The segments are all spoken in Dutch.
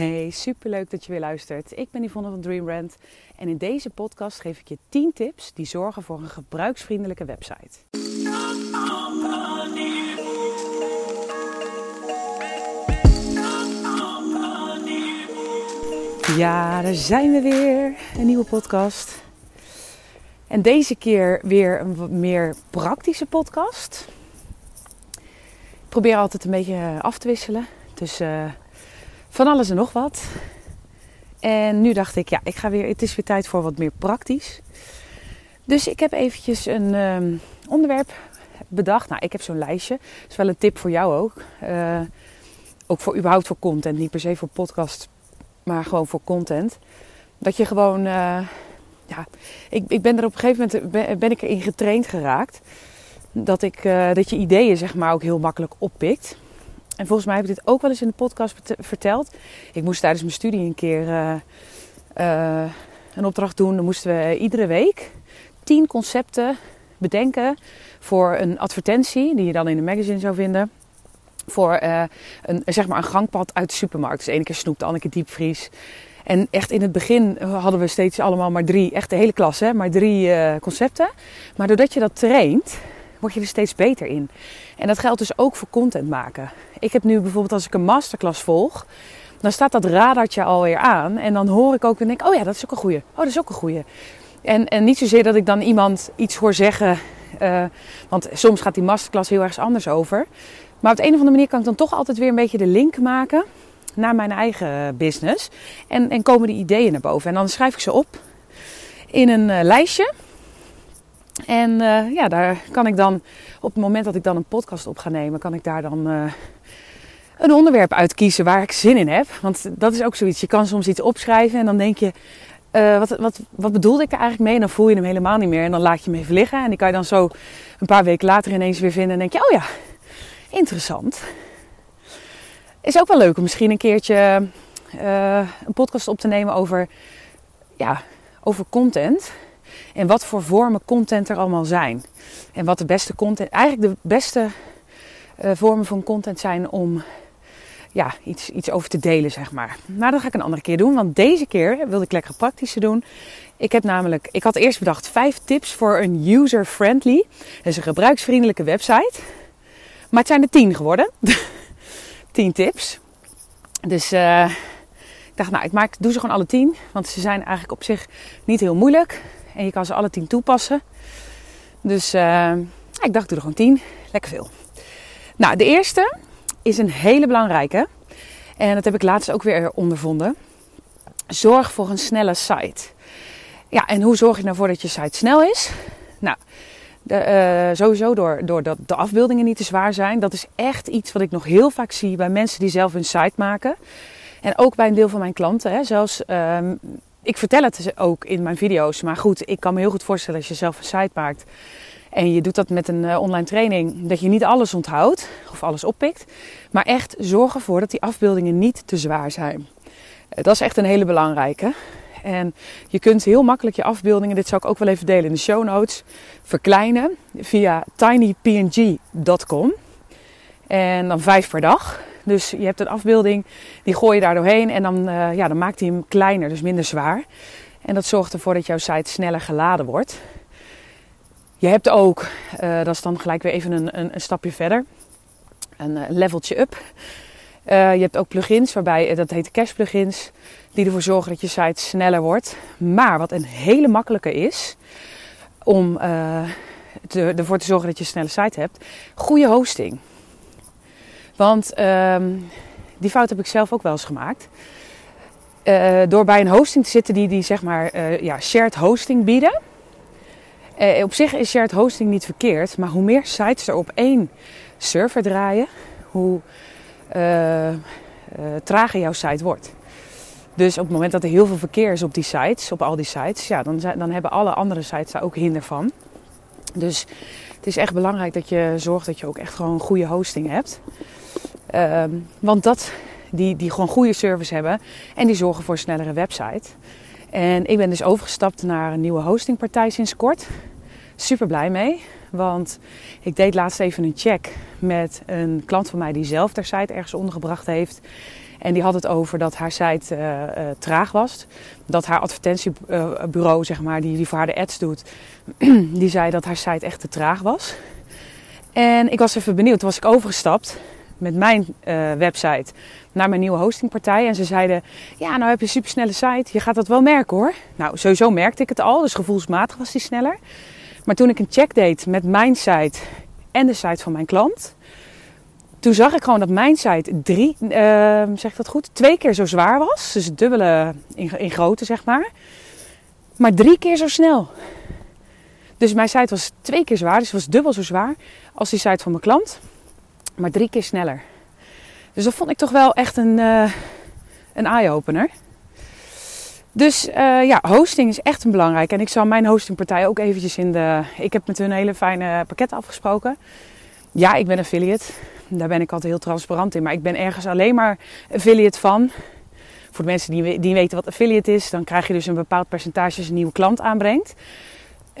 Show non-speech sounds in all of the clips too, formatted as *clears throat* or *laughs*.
Hey, superleuk dat je weer luistert. Ik ben Yvonne van Dreambrand en in deze podcast geef ik je 10 tips die zorgen voor een gebruiksvriendelijke website. Ja, daar zijn we weer. Een nieuwe podcast. En deze keer weer een wat meer praktische podcast. Ik probeer altijd een beetje af te wisselen. Dus van alles en nog wat. En nu dacht ik, ja, ik ga weer, het is weer tijd voor wat meer praktisch. Dus ik heb eventjes een um, onderwerp bedacht. Nou, ik heb zo'n lijstje. Dat is wel een tip voor jou ook. Uh, ook voor überhaupt voor content. Niet per se voor podcast, maar gewoon voor content. Dat je gewoon, uh, ja, ik, ik ben er op een gegeven moment ben, ik erin getraind geraakt. Dat, ik, uh, dat je ideeën zeg maar ook heel makkelijk oppikt. En volgens mij heb ik dit ook wel eens in de podcast verteld. Ik moest tijdens mijn studie een keer uh, uh, een opdracht doen. Dan moesten we iedere week tien concepten bedenken voor een advertentie die je dan in een magazine zou vinden. Voor een, zeg maar een gangpad uit de supermarkt. Dus ene keer snoep, de andere keer diepvries. En echt in het begin hadden we steeds allemaal maar drie, echt de hele klas, hè, maar drie concepten. Maar doordat je dat traint, word je er steeds beter in. En dat geldt dus ook voor content maken. Ik heb nu bijvoorbeeld als ik een masterclass volg, dan staat dat radartje alweer aan. En dan hoor ik ook en denk, oh ja, dat is ook een goeie. Oh, dat is ook een goeie. En, en niet zozeer dat ik dan iemand iets hoor zeggen, uh, want soms gaat die masterclass heel erg anders over. Maar op de een of andere manier kan ik dan toch altijd weer een beetje de link maken naar mijn eigen business. En, en komen die ideeën naar boven. En dan schrijf ik ze op in een uh, lijstje. En uh, ja, daar kan ik dan, op het moment dat ik dan een podcast op ga nemen, kan ik daar dan uh, een onderwerp uitkiezen waar ik zin in heb. Want dat is ook zoiets. Je kan soms iets opschrijven en dan denk je, uh, wat, wat, wat bedoelde ik er eigenlijk mee? En dan voel je hem helemaal niet meer en dan laat je hem even liggen. En die kan je dan zo een paar weken later ineens weer vinden en denk je, oh ja, interessant. Is ook wel leuk om misschien een keertje een podcast op te nemen over, ja, over content. En wat voor vormen content er allemaal zijn. En wat de beste content, eigenlijk de beste uh, vormen van content zijn om ja, iets, iets over te delen, zeg maar. Maar dat ga ik een andere keer doen, want deze keer wilde ik lekker praktische doen. Ik heb namelijk, ik had eerst bedacht vijf tips voor een user-friendly, dus een gebruiksvriendelijke website. Maar het zijn er tien geworden. *laughs* tien tips. Dus uh, ik dacht, nou, ik maak, doe ze gewoon alle tien, want ze zijn eigenlijk op zich niet heel moeilijk. En je kan ze alle tien toepassen. Dus uh, ik dacht, doe er gewoon tien. Lekker veel. Nou, de eerste is een hele belangrijke. En dat heb ik laatst ook weer ondervonden. Zorg voor een snelle site. Ja, en hoe zorg je nou voor dat je site snel is? Nou, de, uh, sowieso door, door dat de afbeeldingen niet te zwaar zijn. Dat is echt iets wat ik nog heel vaak zie bij mensen die zelf een site maken. En ook bij een deel van mijn klanten. Hè. Zelfs um, ik vertel het ook in mijn video's. Maar goed, ik kan me heel goed voorstellen als je zelf een site maakt. En je doet dat met een uh, online training. Dat je niet alles onthoudt of alles oppikt. Maar echt zorg ervoor dat die afbeeldingen niet te zwaar zijn. Uh, dat is echt een hele belangrijke. En je kunt heel makkelijk je afbeeldingen, dit zou ik ook wel even delen in de show notes, verkleinen via tinypng.com. En dan vijf per dag. Dus je hebt een afbeelding, die gooi je daar doorheen en dan, uh, ja, dan maakt hij hem kleiner, dus minder zwaar. En dat zorgt ervoor dat jouw site sneller geladen wordt. Je hebt ook, uh, dat is dan gelijk weer even een, een, een stapje verder, een uh, leveltje up. je hebt ook plugins, waarbij, dat heet cache plugins, die ervoor zorgen dat je site sneller wordt. Maar wat een hele makkelijke is, om ervoor te zorgen dat je een snelle site hebt, goede hosting. Want um, die fout heb ik zelf ook wel eens gemaakt. Uh, door bij een hosting te zitten die, die zeg maar uh, ja, shared hosting bieden. Uh, op zich is shared hosting niet verkeerd, maar hoe meer sites er op één server draaien, hoe trager jouw site wordt. Dus op het moment dat er heel veel verkeer is op die sites, op al die sites, ja, dan, dan hebben alle andere sites daar ook hinder van. Dus het is echt belangrijk dat je zorgt dat je ook echt gewoon goede hosting hebt. Um, want dat, die, die gewoon goede service hebben en die zorgen voor een snellere website. En ik ben dus overgestapt naar een nieuwe hostingpartij sinds kort. Super blij mee, want ik deed laatst even een check met een klant van mij die zelf ter site ergens ondergebracht heeft. En die had het over dat haar site uh, uh, traag was. Dat haar advertentiebureau, zeg maar, die, die voor haar de ads doet, *clears throat* die zei dat haar site echt te traag was. En ik was even benieuwd. Toen was ik overgestapt met mijn uh, website naar mijn nieuwe hostingpartij. En ze zeiden, ja, nou heb je een supersnelle site. Je gaat dat wel merken hoor. Nou, sowieso merkte ik het al. Dus gevoelsmatig was die sneller. Maar toen ik een check deed met mijn site en de site van mijn klant... Toen zag ik gewoon dat mijn site drie, uh, zeg dat goed, twee keer zo zwaar was. Dus dubbele in, in grootte, zeg maar. Maar drie keer zo snel. Dus mijn site was twee keer zwaar, dus het was dubbel zo zwaar als die site van mijn klant. Maar drie keer sneller. Dus dat vond ik toch wel echt een, uh, een eye-opener. Dus uh, ja, hosting is echt een belangrijk. En ik zal mijn hostingpartij ook eventjes in de... Ik heb met hun hele fijne pakket afgesproken. Ja, ik ben affiliate. Daar ben ik altijd heel transparant in. Maar ik ben ergens alleen maar affiliate van. Voor de mensen die, die weten wat affiliate is, dan krijg je dus een bepaald percentage als een nieuwe klant aanbrengt.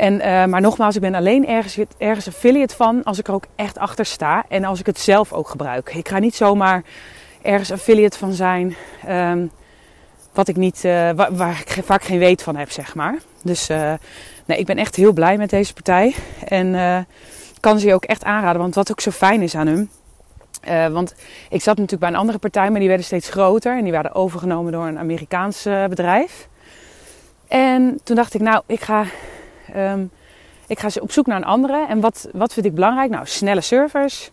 En, uh, maar nogmaals, ik ben alleen ergens, ergens affiliate van als ik er ook echt achter sta. En als ik het zelf ook gebruik. Ik ga niet zomaar ergens affiliate van zijn. Um, wat ik niet, uh, waar, ik vaak geen weet van heb, zeg maar. Dus uh, nee, ik ben echt heel blij met deze partij. En kan ze je ook echt aanraden. Want wat ook zo fijn is aan hem. Want ik zat natuurlijk bij een andere partij, maar die werden steeds groter. En die werden overgenomen door een Amerikaans bedrijf. En toen dacht ik, nou, ik ga, um, ik ga op zoek naar een andere. En wat, wat vind ik belangrijk? Nou, snelle servers.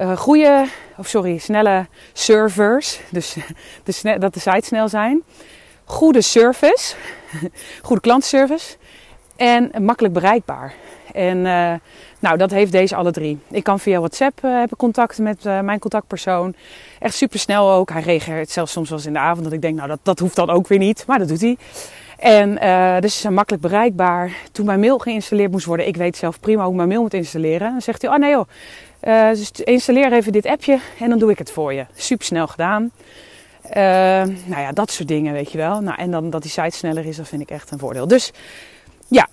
Uh, goede, of sorry, snelle servers. Dus *laughs* de, dat de sites snel zijn. Goede service. *laughs* goede klantenservice. En makkelijk bereikbaar. En uh, nou, dat heeft deze alle drie. Ik kan via WhatsApp uh, hebben contact met mijn contactpersoon. Echt super snel ook. Hij reageert zelfs soms wel in de avond dat ik denk, nou dat, dat hoeft dan ook weer niet. Maar dat doet hij. En uh, dus ze zijn makkelijk bereikbaar. Toen mijn mail geïnstalleerd moest worden, ik weet zelf prima hoe ik mijn mail moet installeren. Dan zegt hij, oh nee joh, uh, dus installeer even dit appje en dan doe ik het voor je. Super snel gedaan. Uh, nou ja, dat soort dingen, weet je wel. Nou, en dan dat die site sneller is, dat vind ik echt een voordeel. Dus ja,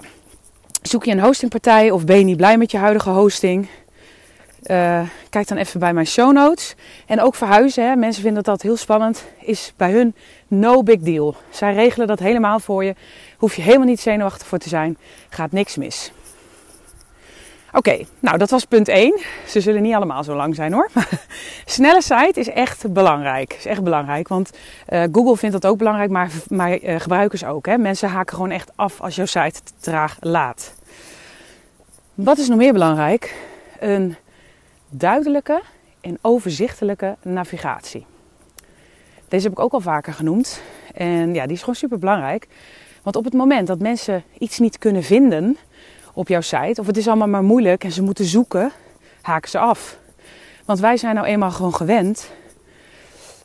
Zoek je een hostingpartij of ben je niet blij met je huidige hosting? Uh, kijk dan even bij mijn show notes. En ook verhuizen, hè. mensen vinden dat heel spannend, is bij hun no big deal. Zij regelen dat helemaal voor je. Hoef je helemaal niet zenuwachtig voor te zijn. Gaat niks mis. Oké, nou dat was punt 1. Ze zullen niet allemaal zo lang zijn hoor. *laughs* Snelle site is echt belangrijk. Is echt belangrijk, want uh, Google vindt dat ook belangrijk, maar, maar uh, gebruikers ook. Hè? Mensen haken gewoon echt af als jouw site te traag laat. Wat is nog meer belangrijk? Een duidelijke en overzichtelijke navigatie. Deze heb ik ook al vaker genoemd. En ja, die is gewoon super belangrijk. Want op het moment dat mensen iets niet kunnen vinden op jouw site, of het is allemaal maar moeilijk en ze moeten zoeken, haken ze af. Want wij zijn nou eenmaal gewoon gewend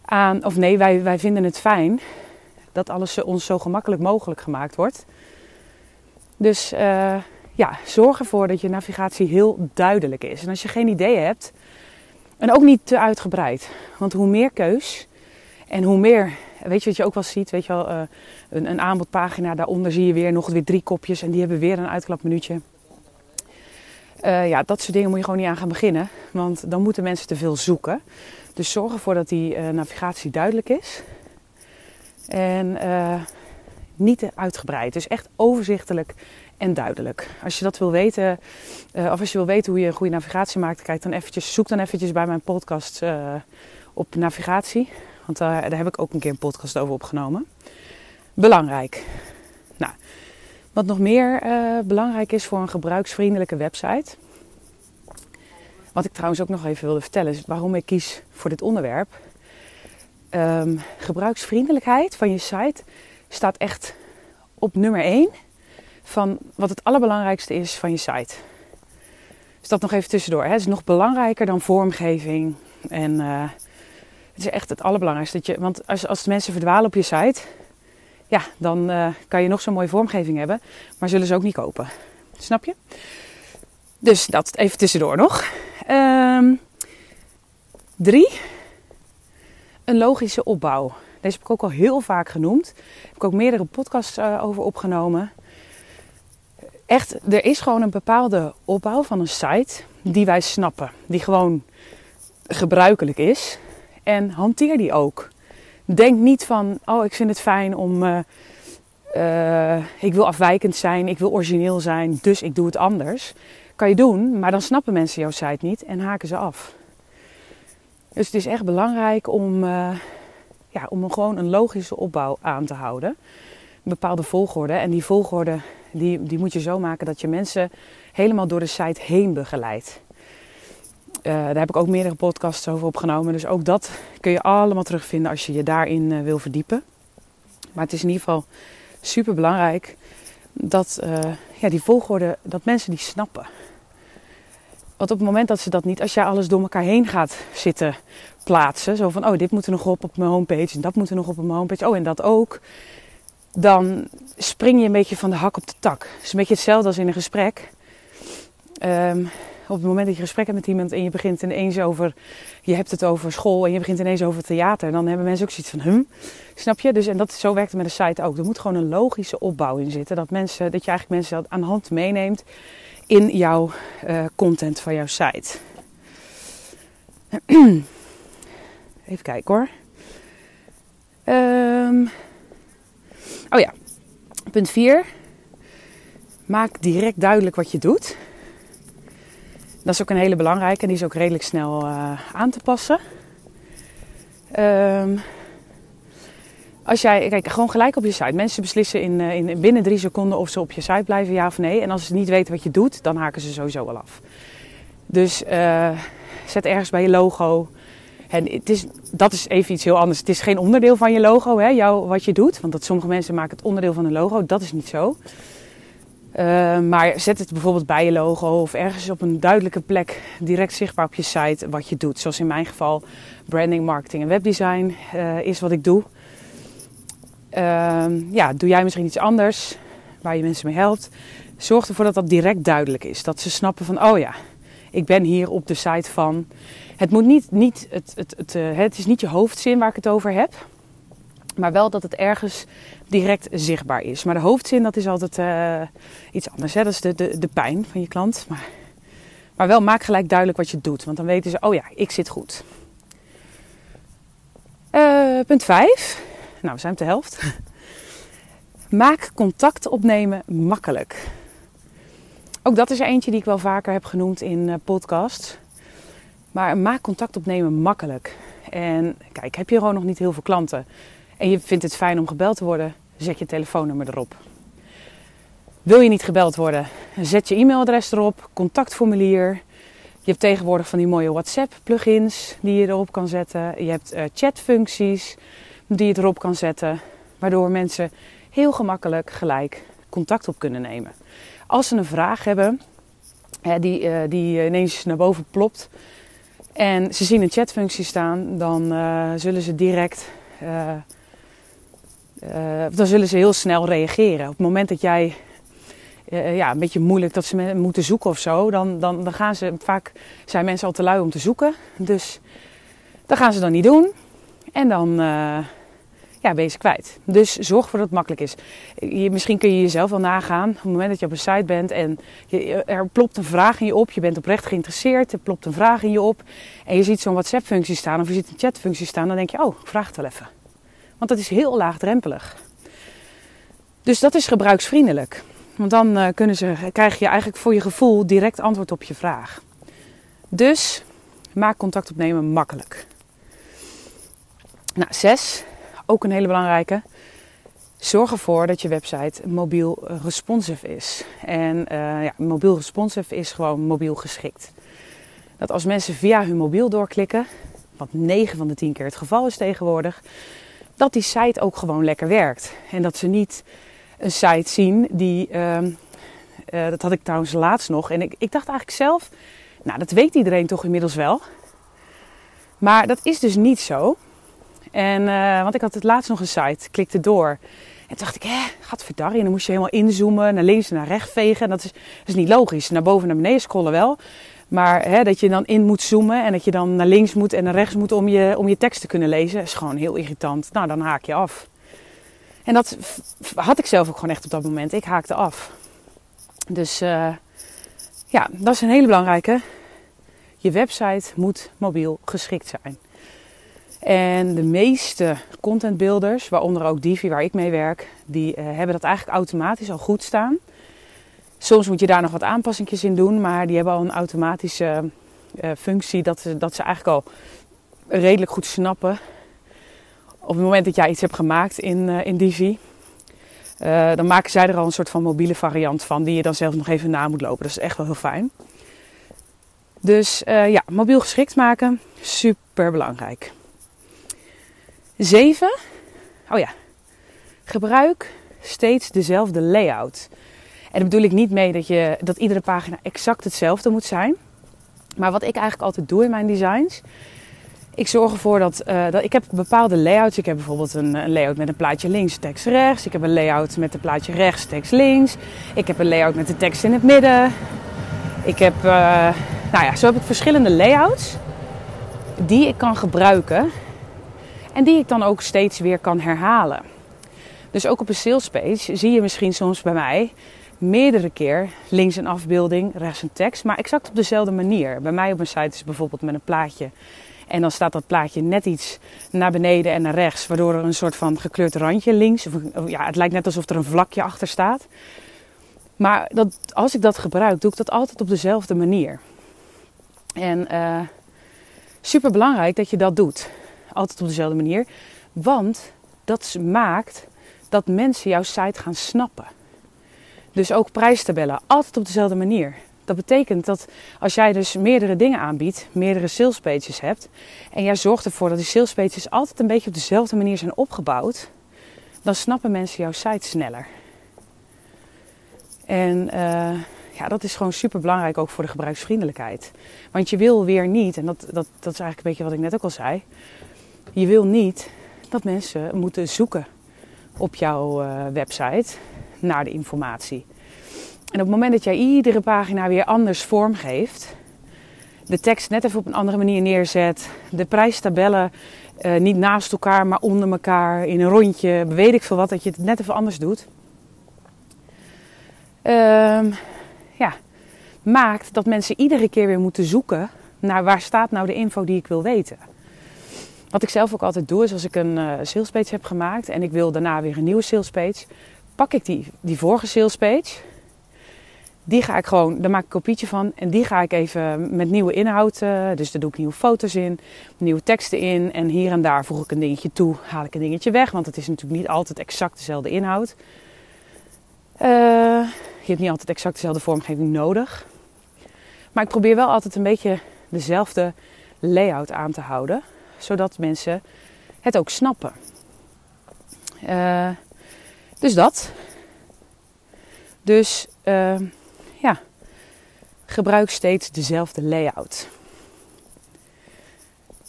aan, of nee, wij, wij vinden het fijn dat alles ons zo gemakkelijk mogelijk gemaakt wordt. Dus uh, ja, zorg ervoor dat je navigatie heel duidelijk is. En als je geen idee hebt, en ook niet te uitgebreid. Want hoe meer keus en hoe meer, weet je wat je ook wel ziet, weet je wel, uh, een, een, aanbodpagina, daaronder zie je weer nog weer drie kopjes en die hebben weer een uitklapmenuutje. Uh, ja, dat soort dingen moet je gewoon niet aan gaan beginnen, want dan moeten mensen te veel zoeken. Dus zorg ervoor dat die uh, navigatie duidelijk is. En niet te uitgebreid. Dus echt overzichtelijk en duidelijk. Als je dat wil weten, uh, of als je wil weten hoe je een goede navigatie maakt, kijk dan eventjes, zoek dan eventjes bij mijn podcast uh, op navigatie. Want daar heb ik ook een keer een podcast over opgenomen. Belangrijk. Nou, wat nog meer belangrijk is voor een gebruiksvriendelijke website. Wat ik trouwens ook nog even wilde vertellen, is waarom ik kies voor dit onderwerp. Um, gebruiksvriendelijkheid van je site staat echt op nummer 1 van wat het allerbelangrijkste is van je site. Dus dat nog even tussendoor. Hè. Het is nog belangrijker dan vormgeving. En uh, het is echt het allerbelangrijkste. Dat je, want als, als mensen verdwalen op je site, ja, dan uh, kan je nog zo'n mooie vormgeving hebben, maar zullen ze ook niet kopen. Snap je? Dus dat even tussendoor nog. Um, drie, een logische opbouw. Deze heb ik ook al heel vaak genoemd. Heb ik ook meerdere podcasts uh, over opgenomen echt, er is gewoon een bepaalde opbouw van een site die wij snappen. Die gewoon gebruikelijk is. En hanteer die ook. Denk niet van, oh ik vind het fijn om, uh, uh, ik wil afwijkend zijn, ik wil origineel zijn, dus ik doe het anders. Kan je doen, maar dan snappen mensen jouw site niet en haken ze af. Dus het is echt belangrijk om, uh, ja, om gewoon een logische opbouw aan te houden. Een bepaalde volgorde. En die volgorde die, die moet je zo maken dat je mensen helemaal door de site heen begeleidt. Uh, daar heb ik ook meerdere podcasts over opgenomen. Dus ook dat kun je allemaal terugvinden als je je daarin uh, wil verdiepen. Maar het is in ieder geval super belangrijk dat uh, ja, die volgorde, dat mensen die snappen. Want op het moment dat ze dat niet, als jij alles door elkaar heen gaat zitten plaatsen, zo van, oh, dit moet er nog op op mijn homepage en dat moet er nog op mijn homepage, oh, en dat ook, dan spring je een beetje van de hak op de tak. Het is een beetje hetzelfde als in een gesprek. Um, op het moment dat je gesprek hebt met iemand en je begint ineens over, je hebt het over school en je begint ineens over theater, dan hebben mensen ook zoiets van, hm, snap je? Dus en dat, zo werkt het met een site ook. Er moet gewoon een logische opbouw in zitten, dat, mensen, dat je eigenlijk mensen aan de hand meeneemt in jouw uh, content van jouw site. *clears throat* Even kijken hoor. Um, oh ja, punt 4. Maak direct duidelijk wat je doet. Dat is ook een hele belangrijke en die is ook redelijk snel uh, aan te passen. Um, als jij, kijk, gewoon gelijk op je site. Mensen beslissen in, uh, in binnen drie seconden of ze op je site blijven, ja of nee. En als ze niet weten wat je doet, dan haken ze sowieso al af. Dus uh, zet ergens bij je logo. En dat is even iets heel anders. Het is geen onderdeel van je logo, hè, jou, wat je doet. Want dat sommige mensen maken het onderdeel van een logo. Dat is niet zo. Uh, maar zet het bijvoorbeeld bij je logo of ergens op een duidelijke plek direct zichtbaar op je site wat je doet. Zoals in mijn geval branding, marketing en webdesign uh, is wat ik doe. Uh, ja, doe jij misschien iets anders waar je mensen mee helpt. Zorg ervoor dat dat direct duidelijk is. Dat ze snappen van, oh ja, ik ben hier op de site van. Het, moet niet, niet, het, het, het, uh, het is niet je hoofdzin waar ik het over heb. Maar wel dat het ergens direct zichtbaar is. Maar de hoofdzin, dat is altijd uh, iets anders. Hè? Dat is de, de, de pijn van je klant. Maar, maar wel maak gelijk duidelijk wat je doet. Want dan weten ze, oh ja, ik zit goed. Uh, punt 5. Nou, we zijn op de helft. *laughs* maak contact opnemen makkelijk. Ook dat is er eentje die ik wel vaker heb genoemd in podcasts. Maar maak contact opnemen makkelijk. En kijk, heb je gewoon nog niet heel veel klanten en je vindt het fijn om gebeld te worden, zet je telefoonnummer erop. Wil je niet gebeld worden, zet je e-mailadres erop, contactformulier. Je hebt tegenwoordig van die mooie WhatsApp-plugins die je erop kan zetten. Je hebt uh, chatfuncties die je erop kan zetten, waardoor mensen heel gemakkelijk gelijk contact op kunnen nemen. Als ze een vraag hebben die, uh, die ineens naar boven plopt en ze zien een chatfunctie staan, dan uh, zullen ze direct uh, dan zullen ze heel snel reageren. Op het moment dat jij ja, een beetje moeilijk dat ze moeten zoeken of zo, dan, dan, dan gaan ze vaak zijn mensen al te lui om te zoeken. Dus dat gaan ze dan niet doen. En dan ja, ben kwijt. Dus zorg ervoor dat het makkelijk is. Je, misschien kun je jezelf wel nagaan. Op het moment dat je op een site bent en er plopt een vraag in je op. Je bent oprecht geïnteresseerd. Er plopt een vraag in je op. En je ziet zo'n WhatsApp-functie staan of je ziet een chat-functie staan. Dan denk je, oh, vraag het wel even. Want dat is heel laagdrempelig. Dus dat is gebruiksvriendelijk. Want dan uh, kunnen ze, krijg je eigenlijk voor je gevoel direct antwoord op je vraag. Dus maak contact opnemen makkelijk. Nou, zes, ook een hele belangrijke. Zorg ervoor dat je website mobiel responsive is. En uh, ja, mobiel responsive is gewoon mobiel geschikt. Dat als mensen via hun mobiel doorklikken, wat 9 van de 10 keer het geval is tegenwoordig, dat die site ook gewoon lekker werkt. En dat ze niet een site zien die. Uh, uh, dat had ik trouwens laatst nog. En ik, ik dacht eigenlijk zelf. Nou, dat weet iedereen toch inmiddels wel. Maar dat is dus niet zo. En, uh, want ik had het laatst nog een site, klikte door. En toen dacht ik, hè, gadverdarrie. En dan moest je helemaal inzoomen, naar links en naar rechts vegen. En dat is, is niet logisch. Naar boven en naar beneden scrollen wel. Maar hè, dat je dan in moet zoomen en dat je dan naar links moet en naar rechts moet om je, om je tekst te kunnen lezen, is gewoon heel irritant. Nou, dan haak je af. En dat had ik zelf ook gewoon echt op dat moment. Ik haakte af. Dus uh, ja, dat is een hele belangrijke. Je website moet mobiel geschikt zijn. En de meeste contentbuilders, waaronder ook Divi waar ik mee werk, die uh, hebben dat eigenlijk automatisch al goed staan. Soms moet je daar nog wat aanpassingjes in doen, maar die hebben al een automatische uh, functie dat ze, dat ze eigenlijk al redelijk goed snappen. Op het moment dat jij iets hebt gemaakt in, uh, in Divi, dan maken zij er al een soort van mobiele variant van, die je dan zelf nog even na moet lopen. Dat is echt wel heel fijn. Dus ja, mobiel geschikt maken, super belangrijk. 7. Oh ja. Gebruik steeds dezelfde layout. En daar bedoel ik niet mee dat, je, dat iedere pagina exact hetzelfde moet zijn. Maar wat ik eigenlijk altijd doe in mijn designs. Ik zorg ervoor dat, uh, dat ik heb bepaalde layouts. Ik heb bijvoorbeeld een, een, layout met een plaatje links, tekst rechts. Ik heb een layout met een plaatje rechts, tekst links. Ik heb een layout met de tekst in het midden. Ik heb, uh, nou ja, zo heb ik verschillende layouts die ik kan gebruiken en die ik dan ook steeds weer kan herhalen. Dus ook op een sales page zie je misschien soms bij mij meerdere keer links een afbeelding, rechts een tekst, maar exact op dezelfde manier. Bij mij op mijn site is bijvoorbeeld met een plaatje. En dan staat dat plaatje net iets naar beneden en naar rechts, waardoor er een soort van gekleurd randje links. Of, ja, het lijkt net alsof er een vlakje achter staat. Maar dat, als ik dat gebruik, doe ik dat altijd op dezelfde manier. En uh, super belangrijk dat je dat doet altijd op dezelfde manier. Want dat maakt dat mensen jouw site gaan snappen. Dus ook prijstabellen, altijd op dezelfde manier. Dat betekent dat als jij dus meerdere dingen aanbiedt, meerdere sales pages hebt, en jij zorgt ervoor dat die sales pages altijd een beetje op dezelfde manier zijn opgebouwd, dan snappen mensen jouw site sneller. En uh, ja, dat is gewoon super belangrijk ook voor de gebruiksvriendelijkheid. Want je wil weer niet, en dat, dat, dat is eigenlijk een beetje wat ik net ook al zei, je wil niet dat mensen moeten zoeken op jouw uh, website naar de informatie. En op het moment dat jij iedere pagina weer anders vormgeeft, de tekst net even op een andere manier neerzet, de prijstabellen uh, niet naast elkaar, maar onder elkaar in een rondje, weet ik veel wat, dat je het net even anders doet. Um, ja, maakt dat mensen iedere keer weer moeten zoeken naar waar staat nou de info die ik wil weten. Wat ik zelf ook altijd doe, is als ik een uh, salespage heb gemaakt en ik wil daarna weer een nieuwe salespage, pak ik die, die vorige salespage. Die ga ik gewoon, daar maak ik een kopietje van en die ga ik even met nieuwe inhoud, uh, dus daar doe ik nieuwe foto's in, nieuwe teksten in en hier en daar voeg ik een dingetje toe, haal ik een dingetje weg, want het is natuurlijk niet altijd exact dezelfde inhoud. Uh, je hebt niet altijd exact dezelfde vormgeving nodig. Maar ik probeer wel altijd een beetje dezelfde layout aan te houden zodat mensen het ook snappen. Uh, dus dat. Dus uh, ja, gebruik steeds dezelfde layout.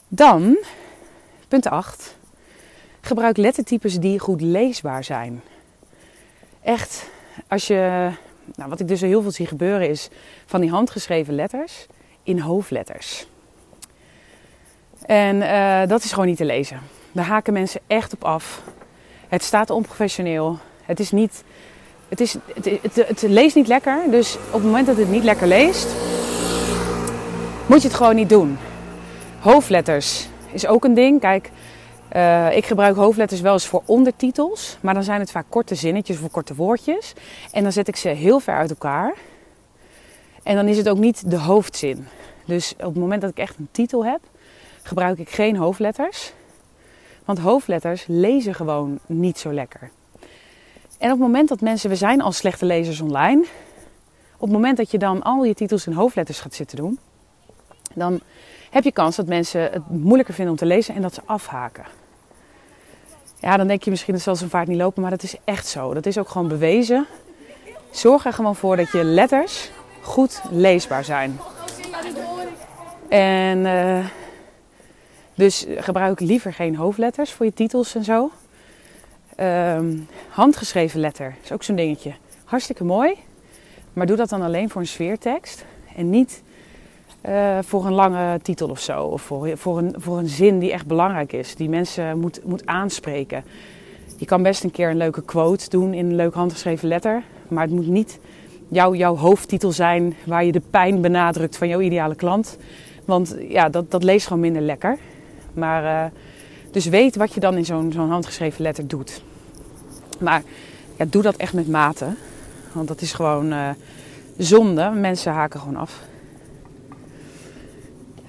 Dan, punt 8. Gebruik lettertypes die goed leesbaar zijn. Echt, als je, nou, wat ik dus heel veel zie gebeuren is van die handgeschreven letters in hoofdletters. En uh, dat is gewoon niet te lezen. Daar haken mensen echt op af. Het staat onprofessioneel. Het is niet. Het, is, het, het, het, leest niet lekker. Dus op het moment dat het niet lekker leest, moet je het gewoon niet doen. Hoofdletters is ook een ding. Kijk, uh, ik gebruik hoofdletters wel eens voor ondertitels. Maar dan zijn het vaak korte zinnetjes of korte woordjes. En dan zet ik ze heel ver uit elkaar. En dan is het ook niet de hoofdzin. Dus op het moment dat ik echt een titel heb, gebruik ik geen hoofdletters. Want hoofdletters lezen gewoon niet zo lekker. En op het moment dat mensen, we zijn al slechte lezers online. Op het moment dat je dan al je titels in hoofdletters gaat zitten doen, dan heb je kans dat mensen het moeilijker vinden om te lezen en dat ze afhaken. Ja, dan denk je misschien dat zal zijn vaart niet lopen, maar dat is echt zo. Dat is ook gewoon bewezen. Zorg er gewoon voor dat je letters goed leesbaar zijn. En uh, dus gebruik liever geen hoofdletters voor je titels en zo. Um, handgeschreven letter is ook zo'n dingetje. Hartstikke mooi. Maar doe dat dan alleen voor een sfeertekst. En niet uh, voor een lange titel of zo. Of voor, voor, een, voor een zin die echt belangrijk is. Die mensen moet, moet aanspreken. Je kan best een keer een leuke quote doen in een leuk handgeschreven letter. Maar het moet niet jouw, jouw hoofdtitel zijn waar je de pijn benadrukt van jouw ideale klant. Want ja, dat, dat leest gewoon minder lekker. Maar uh, Dus weet wat je dan in zo'n handgeschreven letter doet. Maar ja, doe dat echt met mate. Want dat is gewoon uh, zonde. Mensen haken gewoon af.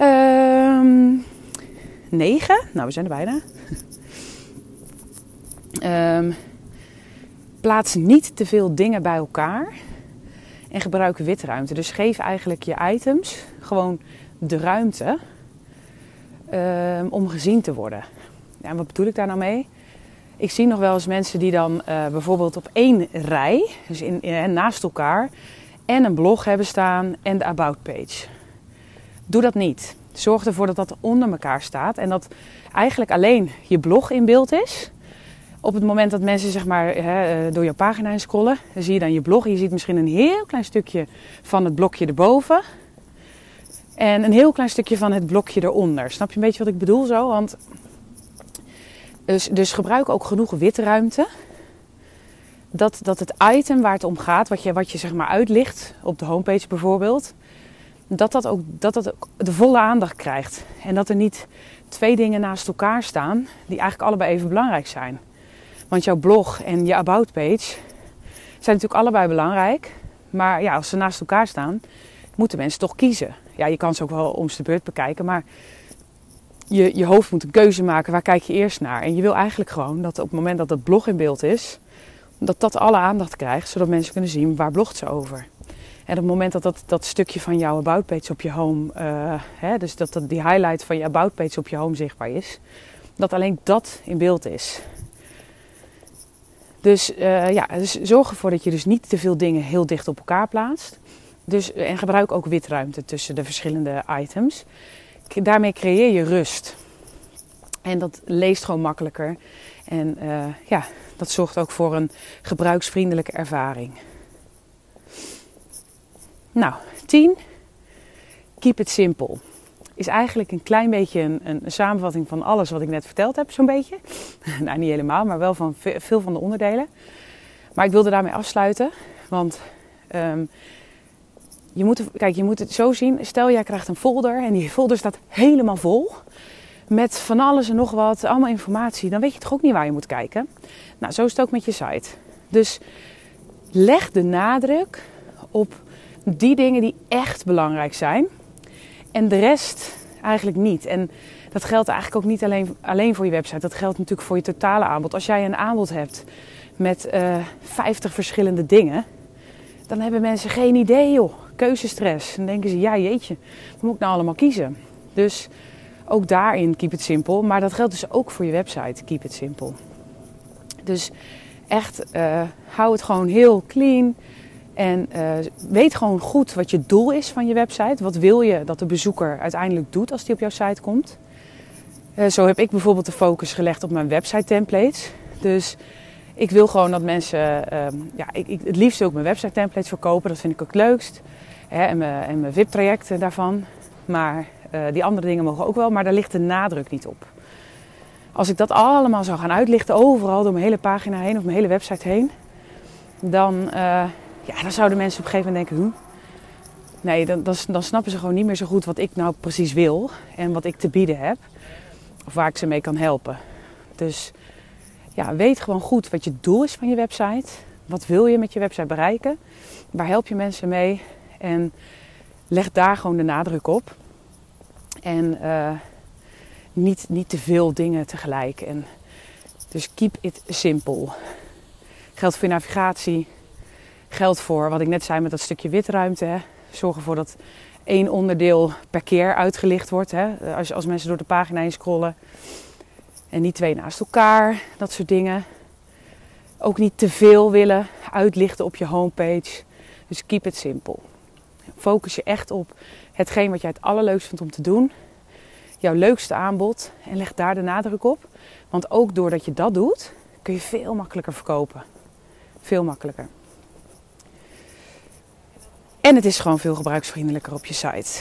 Um, negen. Nou, we zijn er bijna. um, *laughs* plaats niet te veel dingen bij elkaar. En gebruik witruimte. Dus geef eigenlijk je items gewoon de ruimte um, om gezien te worden. Ja, wat bedoel ik daar nou mee? Ik zie nog wel eens mensen die dan uh, bijvoorbeeld op één rij, dus in, in, naast elkaar, en een blog hebben staan en de About page. Doe dat niet. Zorg ervoor dat dat onder elkaar staat en dat eigenlijk alleen je blog in beeld is. Op het moment dat mensen zeg maar, hè, eh, door jouw pagina heen scrollen, zie je dan je blog. Je ziet misschien een heel klein stukje van het blokje erboven. En een heel klein stukje van het blokje eronder. Snap je een beetje wat ik bedoel zo? Want dus, dus gebruik ook genoeg witruimte. Dat, dat het item waar het om gaat, wat je, wat je zeg maar uitlicht op de homepage bijvoorbeeld, dat dat ook, dat dat ook de volle aandacht krijgt. En dat er niet twee dingen naast elkaar staan die eigenlijk allebei even belangrijk zijn. Want jouw blog en je about page zijn natuurlijk allebei belangrijk. Maar ja, als ze naast elkaar staan, moeten mensen toch kiezen. Ja, je kan ze ook wel om de beurt bekijken, maar je, je hoofd moet een keuze maken. Waar kijk je eerst naar? En je wil eigenlijk gewoon dat op het moment dat het blog in beeld is, dat dat alle aandacht krijgt, zodat mensen kunnen zien waar blogt ze over. En op het moment dat dat, dat stukje van jouw about page op je home, uh, hè, dus dat, dat die highlight van je about page op je home zichtbaar is, dat alleen dat in beeld is. Dus, uh, ja, dus zorg ervoor dat je dus niet te veel dingen heel dicht op elkaar plaatst. Dus, en gebruik ook witruimte tussen de verschillende items. Daarmee creëer je rust. En dat leest gewoon makkelijker. En uh, ja, dat zorgt ook voor een gebruiksvriendelijke ervaring. Nou, 10. Keep it simple. Is eigenlijk een klein beetje een, een, samenvatting van alles wat ik net verteld heb, zo'n beetje. *laughs* nou, niet helemaal, maar wel van veel van de onderdelen. Maar ik wilde daarmee afsluiten, want um, je moet, kijk, je moet het zo zien. Stel, jij krijgt een folder en die folder staat helemaal vol. Met van alles en nog wat, allemaal informatie. Dan weet je toch ook niet waar je moet kijken. Nou, zo is het ook met je site. Dus leg de nadruk op die dingen die echt belangrijk zijn. En de rest eigenlijk niet. En dat geldt eigenlijk ook niet alleen, alleen voor je website. Dat geldt natuurlijk voor je totale aanbod. Als jij een aanbod hebt met uh, eh, 50 verschillende dingen, dan hebben mensen geen idee, joh keuzestress. Dan denken ze, ja jeetje, wat moet ik nou allemaal kiezen? Dus ook daarin keep it simple. Maar dat geldt dus ook voor je website, keep it simple. Dus echt, uh, hou het gewoon heel clean. En uh, weet gewoon goed wat je doel is van je website. Wat wil je dat de bezoeker uiteindelijk doet als die op jouw site komt. Uh, zo heb ik bijvoorbeeld de focus gelegd op mijn website templates. Dus ik wil gewoon dat mensen, ja, ik, ik, het liefst ook mijn website templates verkopen. Dat vind ik ook het leukst en mijn, mijn VIP-trajecten daarvan. Maar uh, die andere dingen mogen ook wel, maar daar ligt de nadruk niet op. Als ik dat allemaal zou gaan uitlichten, overal door mijn hele pagina heen of mijn hele website heen, dan, uh, ja, dan zouden mensen op een gegeven moment denken: hm, nee, dan, dan, dan snappen ze gewoon niet meer zo goed wat ik nou precies wil en wat ik te bieden heb, of waar ik ze mee kan helpen. Dus ja, weet gewoon goed wat je doel is van je website. Wat wil je met je website bereiken? Waar help je mensen mee? En leg daar gewoon de nadruk op. En uh, niet, niet te veel dingen tegelijk. En dus keep it simple. Geldt voor navigatie. Geldt voor wat ik net zei met dat stukje witruimte. Hè. Zorg ervoor dat één onderdeel per keer uitgelicht wordt. Hè. Als, als mensen door de pagina heen scrollen. En niet twee naast elkaar. Dat soort dingen. Ook niet te veel willen uitlichten op je homepage. Dus keep it simple. Focus je echt op hetgeen wat jij het allerleukst vindt om te doen. Jouw leukste aanbod. En leg daar de nadruk op. Want ook doordat je dat doet, kun je veel makkelijker verkopen. Veel makkelijker. En het is gewoon veel gebruiksvriendelijker op je site.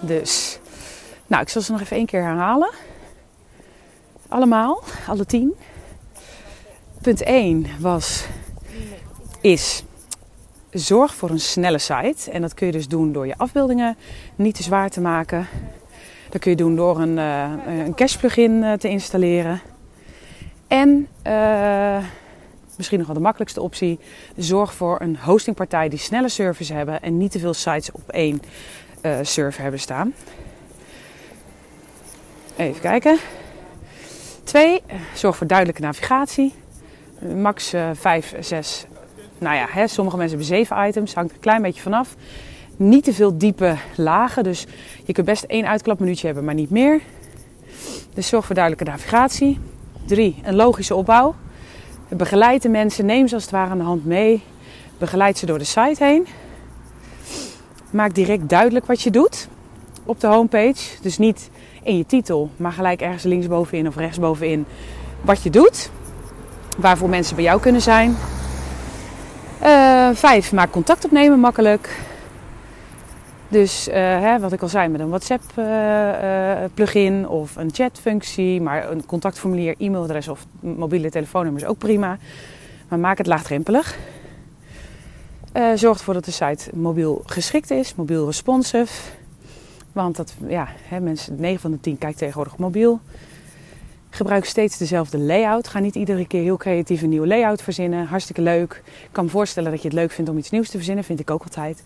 Dus, nou, ik zal ze nog even één keer herhalen. Allemaal, alle tien. Punt 1 was is zorg voor een snelle site. En dat kun je dus doen door je afbeeldingen niet te zwaar te maken. Dat kun je doen door een, uh, een cache plugin te installeren. En misschien nog wel de makkelijkste optie. Zorg voor een hostingpartij die snelle service hebben en niet te veel sites op één server hebben staan. Even kijken. Twee, zorg voor duidelijke navigatie. Max 5, 6. Nou ja, hè, sommige mensen hebben 7 items. Hangt een klein beetje vanaf. Niet te veel diepe lagen. Dus je kunt best één uitklapminuutje hebben, maar niet meer. Dus zorg voor duidelijke navigatie. Drie, een logische opbouw. Begeleid de mensen, neem ze als het ware aan de hand mee. Begeleid ze door de site heen. Maak direct duidelijk wat je doet op de homepage. Dus niet in je titel, maar gelijk ergens linksbovenin of rechtsbovenin wat je doet. Waarvoor mensen bij jou kunnen zijn. Uh, vijf, maak contact opnemen makkelijk. Dus uh, hè, wat ik al zei met een WhatsApp uh, plugin of een chatfunctie, maar een contactformulier, e-mailadres of mobiele telefoonnummer is ook prima. Maar maak het laagdrempelig. zorg ervoor dat de site mobiel geschikt is, mobiel responsive. Want dat, ja, hè, mensen, 9 van de 10 kijkt tegenwoordig mobiel. Gebruik steeds dezelfde layout. Ga niet iedere keer heel creatief een nieuwe layout verzinnen. Hartstikke leuk. Ik kan me voorstellen dat je het leuk vindt om iets nieuws te verzinnen. Vind ik ook altijd.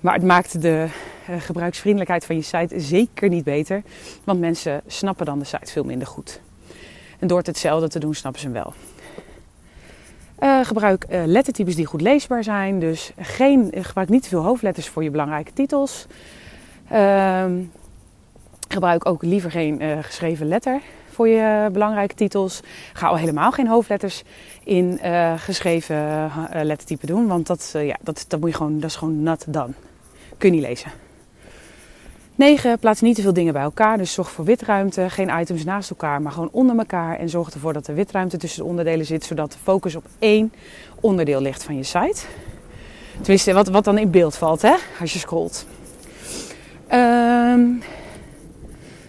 Maar het maakt de uh, gebruiksvriendelijkheid van je site zeker niet beter. Want mensen snappen dan de site veel minder goed. En door het hetzelfde te doen, snappen ze hem wel. Uh, gebruik uh, lettertypes die goed leesbaar zijn. Dus geen, gebruik niet te veel hoofdletters voor je belangrijke titels. Ehm, gebruik ook liever geen geschreven letter voor je belangrijke titels. Ga al helemaal geen hoofdletters in uh, geschreven uh, lettertype doen. Want dat, ja, dat, dat, moet je gewoon, dat is gewoon nat dan. Kun je niet lezen. 9. Plaats niet te veel dingen bij elkaar. Dus zorg voor witruimte. Geen items naast elkaar, maar gewoon onder elkaar. En zorg ervoor dat er witruimte tussen de onderdelen zit. Zodat de focus op één onderdeel ligt van je site. Tenminste, wat, wat dan in beeld valt hè, als je scrolt. Um,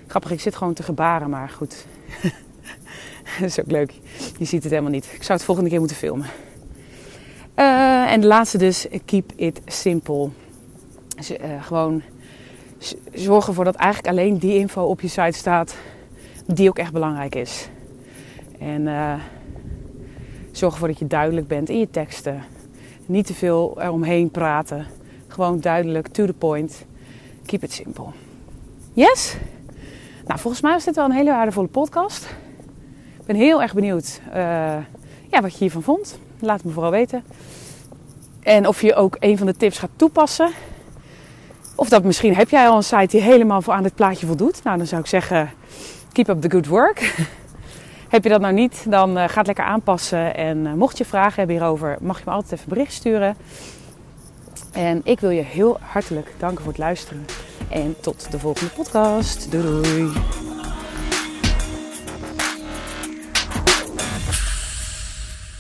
grappig, ik zit gewoon te gebaren, maar goed. *laughs* dat is ook leuk. Je ziet het helemaal niet. Ik zou het volgende keer moeten filmen. Uh, en de laatste dus, keep it simple. Dus, uh, gewoon zorg ervoor dat eigenlijk alleen die info op je site staat die ook echt belangrijk is. En uh, zorg ervoor dat je duidelijk bent in je teksten. Niet te veel eromheen praten. Gewoon duidelijk, to the point. Keep it simple. Yes? Nou, volgens mij is dit wel een hele waardevolle podcast. Ik ben heel erg benieuwd uh, ja, wat je hiervan vond. Laat het me vooral weten. En of je ook een van de tips gaat toepassen. Of dat misschien heb jij al een site die helemaal voor aan dit plaatje voldoet. Nou, dan zou ik zeggen, keep up the good work. *laughs* heb je dat nou niet, dan uh, ga het lekker aanpassen. En uh, mocht je vragen hebben hierover, mag je me altijd even bericht sturen. En ik wil je heel hartelijk danken voor het luisteren. En tot de volgende podcast. Doei doei.